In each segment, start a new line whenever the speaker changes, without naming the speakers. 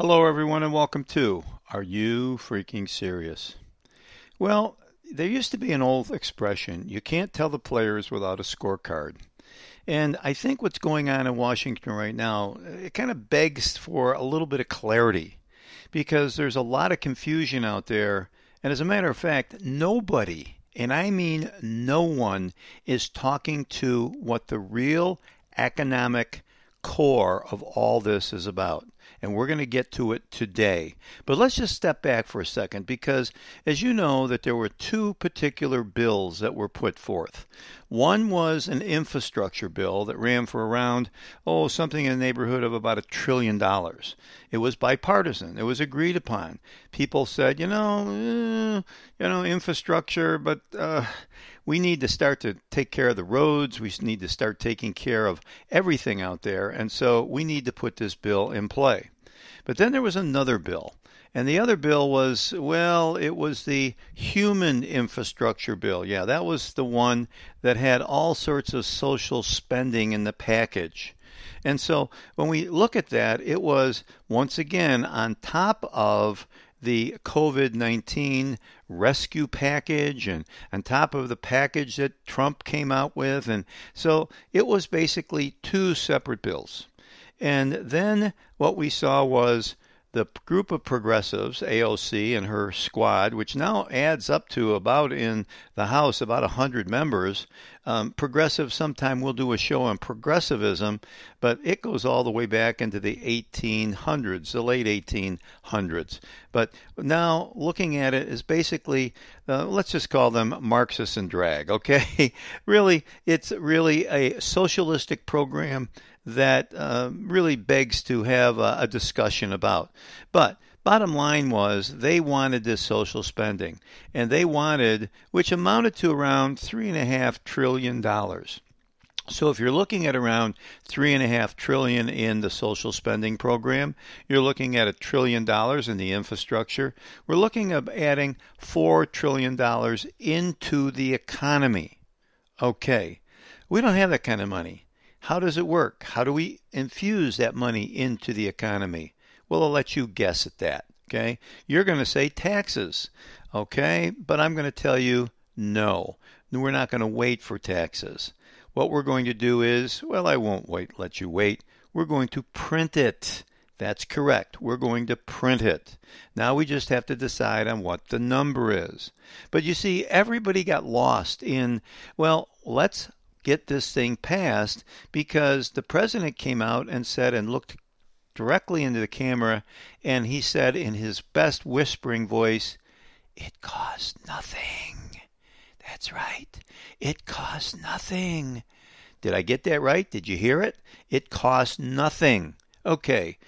Hello, everyone, and welcome to Are You Freaking Serious? Well, there used to be an old expression you can't tell the players without a scorecard. And I think what's going on in Washington right now, it kind of begs for a little bit of clarity because there's a lot of confusion out there. And as a matter of fact, nobody, and I mean no one, is talking to what the real economic core of all this is about and we're going to get to it today. But let's just step back for a second because as you know that there were two particular bills that were put forth. One was an infrastructure bill that ran for around oh something in the neighborhood of about a trillion dollars. It was bipartisan. It was agreed upon. People said, you know, eh, you know, infrastructure, but uh, we need to start to take care of the roads. We need to start taking care of everything out there. And so we need to put this bill in play. But then there was another bill. And the other bill was, well, it was the human infrastructure bill. Yeah, that was the one that had all sorts of social spending in the package. And so when we look at that, it was once again on top of the COVID 19 rescue package and on top of the package that Trump came out with. And so it was basically two separate bills. And then what we saw was the group of progressives, AOC and her squad, which now adds up to about in the House about 100 members. Um, progressive, sometime we'll do a show on progressivism, but it goes all the way back into the 1800s, the late 1800s. But now looking at it is basically, uh, let's just call them Marxists and drag, okay? really, it's really a socialistic program that uh, really begs to have a, a discussion about. But bottom line was they wanted this social spending, and they wanted, which amounted to around three and a half trillion dollars. So if you're looking at around three and a half trillion in the social spending program, you're looking at a trillion dollars in the infrastructure. We're looking at adding four trillion dollars into the economy. Okay, we don't have that kind of money. How does it work? How do we infuse that money into the economy? Well, I'll let you guess at that. Okay. You're going to say taxes. Okay. But I'm going to tell you no. We're not going to wait for taxes. What we're going to do is, well, I won't wait, let you wait. We're going to print it. That's correct. We're going to print it. Now we just have to decide on what the number is. But you see, everybody got lost in, well, let's get this thing passed because the president came out and said and looked directly into the camera and he said in his best whispering voice, It costs nothing. That's right. It costs nothing. Did I get that right? Did you hear it? It costs nothing. Okay.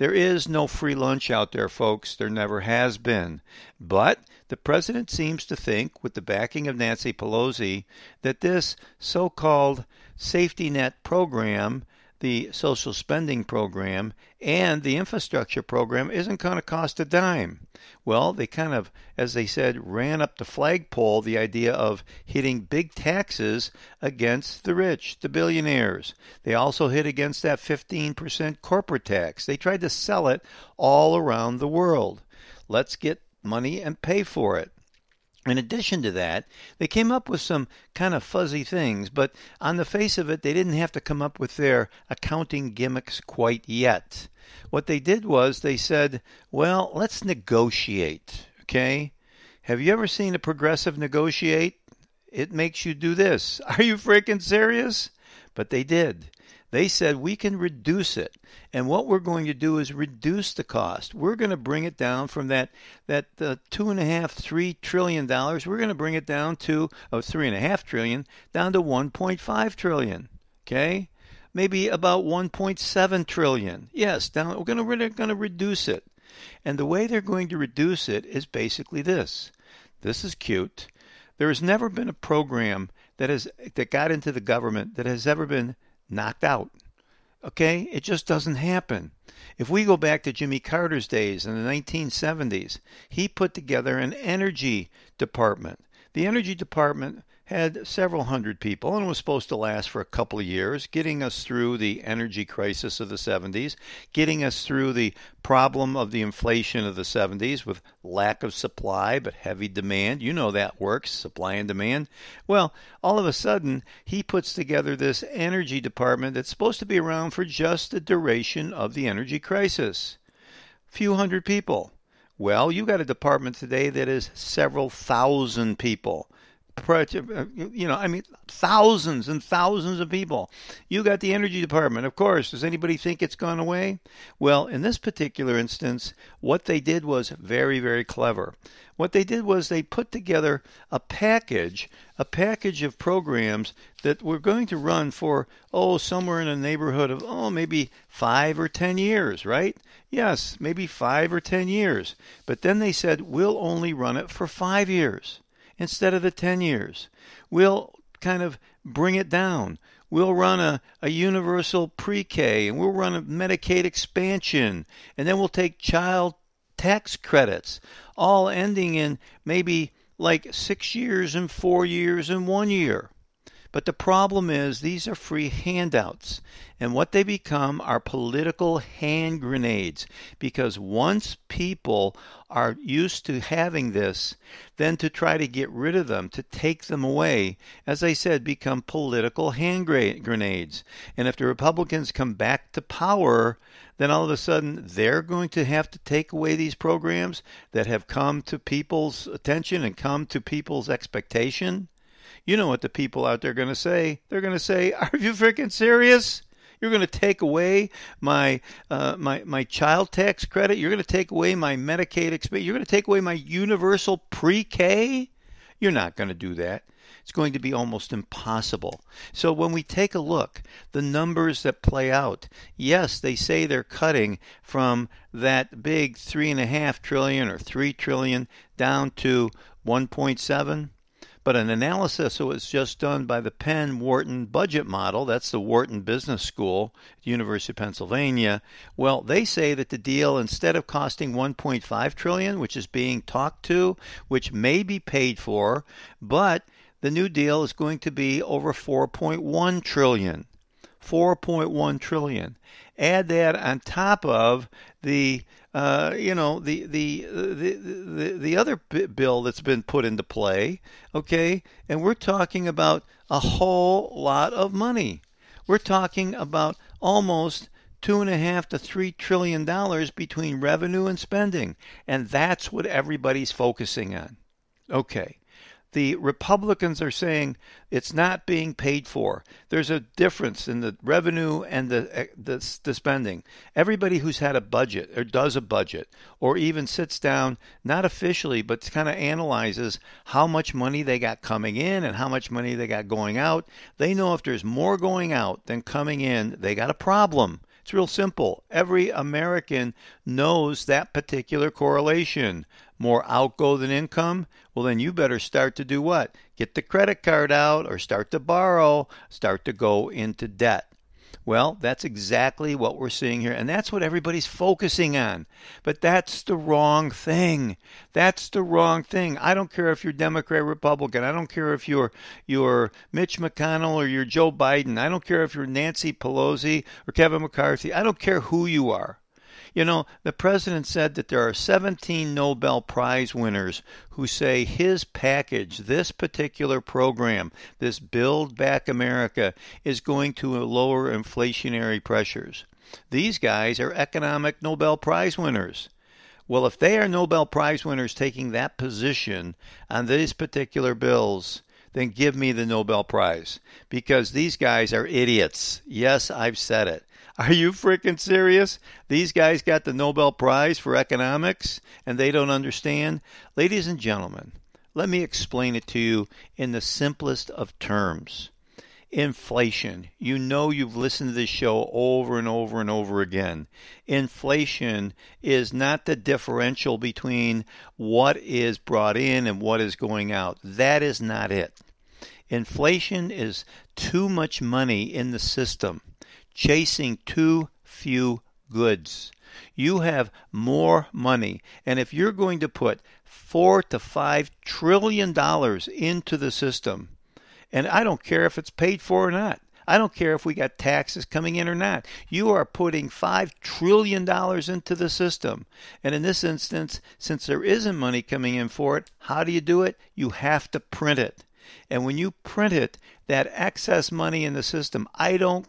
There is no free lunch out there, folks. There never has been. But the president seems to think, with the backing of Nancy Pelosi, that this so called safety net program the social spending program and the infrastructure program isn't going to cost a dime. Well, they kind of, as they said, ran up the flagpole the idea of hitting big taxes against the rich, the billionaires. They also hit against that 15% corporate tax. They tried to sell it all around the world. Let's get money and pay for it. In addition to that, they came up with some kind of fuzzy things, but on the face of it, they didn't have to come up with their accounting gimmicks quite yet. What they did was they said, well, let's negotiate, okay? Have you ever seen a progressive negotiate? It makes you do this. Are you freaking serious? But they did. They said we can reduce it. And what we're going to do is reduce the cost. We're going to bring it down from that that uh, two and a half, three trillion dollars. We're going to bring it down to oh, three and a half trillion, down to 1.5 trillion. Okay, maybe about 1.7 trillion. Yes, down. We're going to we're going to reduce it. And the way they're going to reduce it is basically this. This is cute. There has never been a program that has that got into the government that has ever been knocked out. Okay? It just doesn't happen. If we go back to Jimmy Carter's days in the 1970s, he put together an energy department. The energy department had several hundred people and was supposed to last for a couple of years, getting us through the energy crisis of the 70s, getting us through the problem of the inflation of the 70s with lack of supply but heavy demand. You know that works, supply and demand. Well, all of a sudden, he puts together this energy department that's supposed to be around for just the duration of the energy crisis. Few hundred people. Well, you got a department today that is several thousand people you know, I mean, thousands and thousands of people. You got the energy department, of course. Does anybody think it's gone away? Well, in this particular instance, what they did was very, very clever. What they did was they put together a package, a package of programs that were going to run for, oh, somewhere in the neighborhood of, oh, maybe five or ten years, right? Yes, maybe five or ten years. But then they said, we'll only run it for five years instead of the 10 years. We'll kind of bring it down. We'll run a, a universal pre K and we'll run a Medicaid expansion and then we'll take child tax credits, all ending in maybe like six years and four years and one year. But the problem is these are free handouts, and what they become are political hand grenades because once people are used to having this, then to try to get rid of them, to take them away, as I said, become political hand grenades. And if the Republicans come back to power, then all of a sudden they're going to have to take away these programs that have come to people's attention and come to people's expectation you know what the people out there are going to say? They're going to say, "Are you freaking serious? You're going to take away my uh, my my child tax credit. You're going to take away my Medicaid expense. You're going to take away my universal pre-K. You're not going to do that." It's going to be almost impossible. So when we take a look, the numbers that play out, yes, they say they're cutting from that big three and a half trillion or three trillion down to 1.7 but an analysis that was just done by the Penn Wharton budget model, that's the Wharton Business School University of Pennsylvania, well, they say that the deal instead of costing 1.5 trillion, which is being talked to, which may be paid for, but the new deal is going to be over 4.1 trillion. 4.1 trillion. Add that on top of the uh, you know the, the the the the other bill that's been put into play. Okay, and we're talking about a whole lot of money. We're talking about almost two and a half to three trillion dollars between revenue and spending, and that's what everybody's focusing on. Okay, the Republicans are saying it's not being paid for. There's a difference in the revenue and the, eh, the, the spending. Everybody who's had a budget or does a budget or even sits down, not officially, but kind of analyzes how much money they got coming in and how much money they got going out, they know if there's more going out than coming in, they got a problem. It's real simple. Every American knows that particular correlation. More outgo than income? Well, then you better start to do what? Get the credit card out or start to borrow, start to go into debt. Well, that's exactly what we're seeing here, and that's what everybody's focusing on. But that's the wrong thing. That's the wrong thing. I don't care if you're Democrat, or Republican. I don't care if you're you're Mitch McConnell or you're Joe Biden. I don't care if you're Nancy Pelosi or Kevin McCarthy. I don't care who you are. You know, the president said that there are 17 Nobel Prize winners who say his package, this particular program, this Build Back America, is going to lower inflationary pressures. These guys are economic Nobel Prize winners. Well, if they are Nobel Prize winners taking that position on these particular bills, then give me the Nobel Prize because these guys are idiots. Yes, I've said it. Are you freaking serious? These guys got the Nobel Prize for economics and they don't understand? Ladies and gentlemen, let me explain it to you in the simplest of terms. Inflation. You know you've listened to this show over and over and over again. Inflation is not the differential between what is brought in and what is going out. That is not it. Inflation is too much money in the system chasing too few goods. You have more money. And if you're going to put four to five trillion dollars into the system, And I don't care if it's paid for or not. I don't care if we got taxes coming in or not. You are putting $5 trillion into the system. And in this instance, since there isn't money coming in for it, how do you do it? You have to print it. And when you print it, that excess money in the system, I don't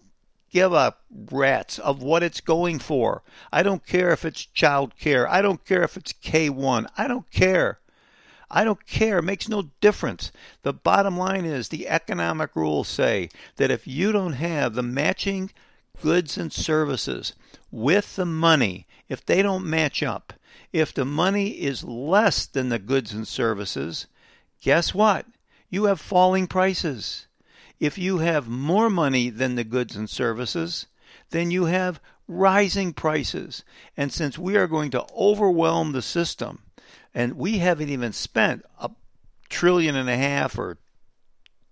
give a rats of what it's going for. I don't care if it's child care. I don't care if it's K1. I don't care. I don't care. It makes no difference. The bottom line is the economic rules say that if you don't have the matching goods and services with the money, if they don't match up, if the money is less than the goods and services, guess what? You have falling prices. If you have more money than the goods and services, then you have rising prices. And since we are going to overwhelm the system, and we haven't even spent a trillion and a half or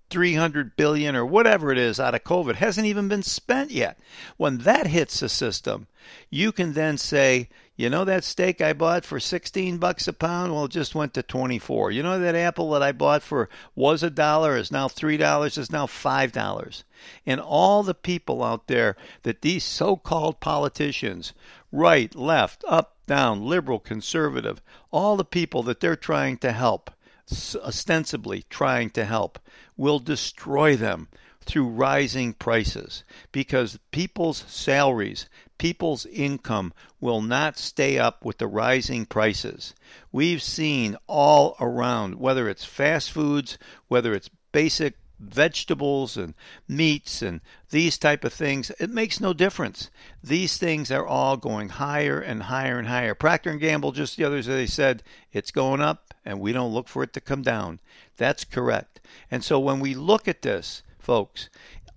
300 billion or whatever it is out of COVID hasn't even been spent yet. When that hits the system, you can then say, you know that steak I bought for 16 bucks a pound, well it just went to 24. You know that apple that I bought for was a dollar is now $3 is now $5. And all the people out there that these so-called politicians, right, left, up, down, liberal, conservative, all the people that they're trying to help, ostensibly trying to help, will destroy them through rising prices because people's salaries, people's income will not stay up with the rising prices. We've seen all around, whether it's fast foods, whether it's basic vegetables and meats and these type of things it makes no difference. These things are all going higher and higher and higher. Procter and gamble just the other day said it's going up and we don't look for it to come down. That's correct. And so when we look at this folks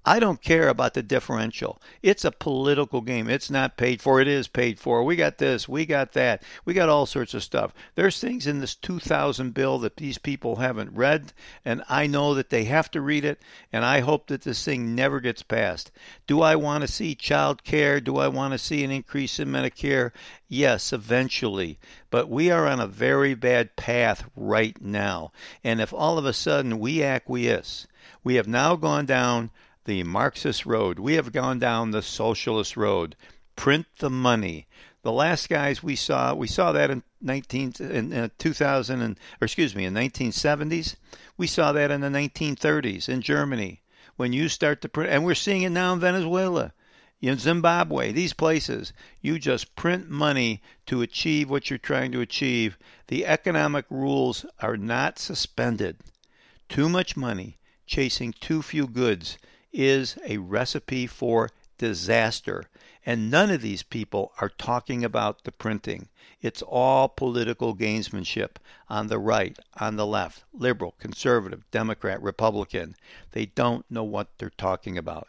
I don't care about the differential. It's a political game. It's not paid for. It is paid for. We got this. We got that. We got all sorts of stuff. There's things in this 2000 bill that these people haven't read, and I know that they have to read it, and I hope that this thing never gets passed. Do I want to see child care? Do I want to see an increase in Medicare? Yes, eventually. But we are on a very bad path right now. And if all of a sudden we acquiesce, we have now gone down the Marxist road. We have gone down the socialist road. Print the money. The last guys we saw, we saw that in 19 in uh, 2000 and or excuse me, in 1970s. We saw that in the 1930s in Germany when you start to print, and we're seeing it now in Venezuela, in Zimbabwe, these places. You just print money to achieve what you're trying to achieve. The economic rules are not suspended. Too much money chasing too few goods is a recipe for disaster. And none of these people are talking about the printing. It's all political gamesmanship on the right, on the left, liberal, conservative, Democrat, Republican. They don't know what they're talking about.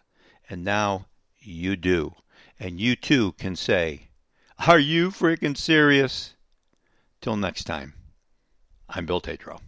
And now you do. And you too can say, Are you freaking serious? Till next time, I'm Bill Tatro.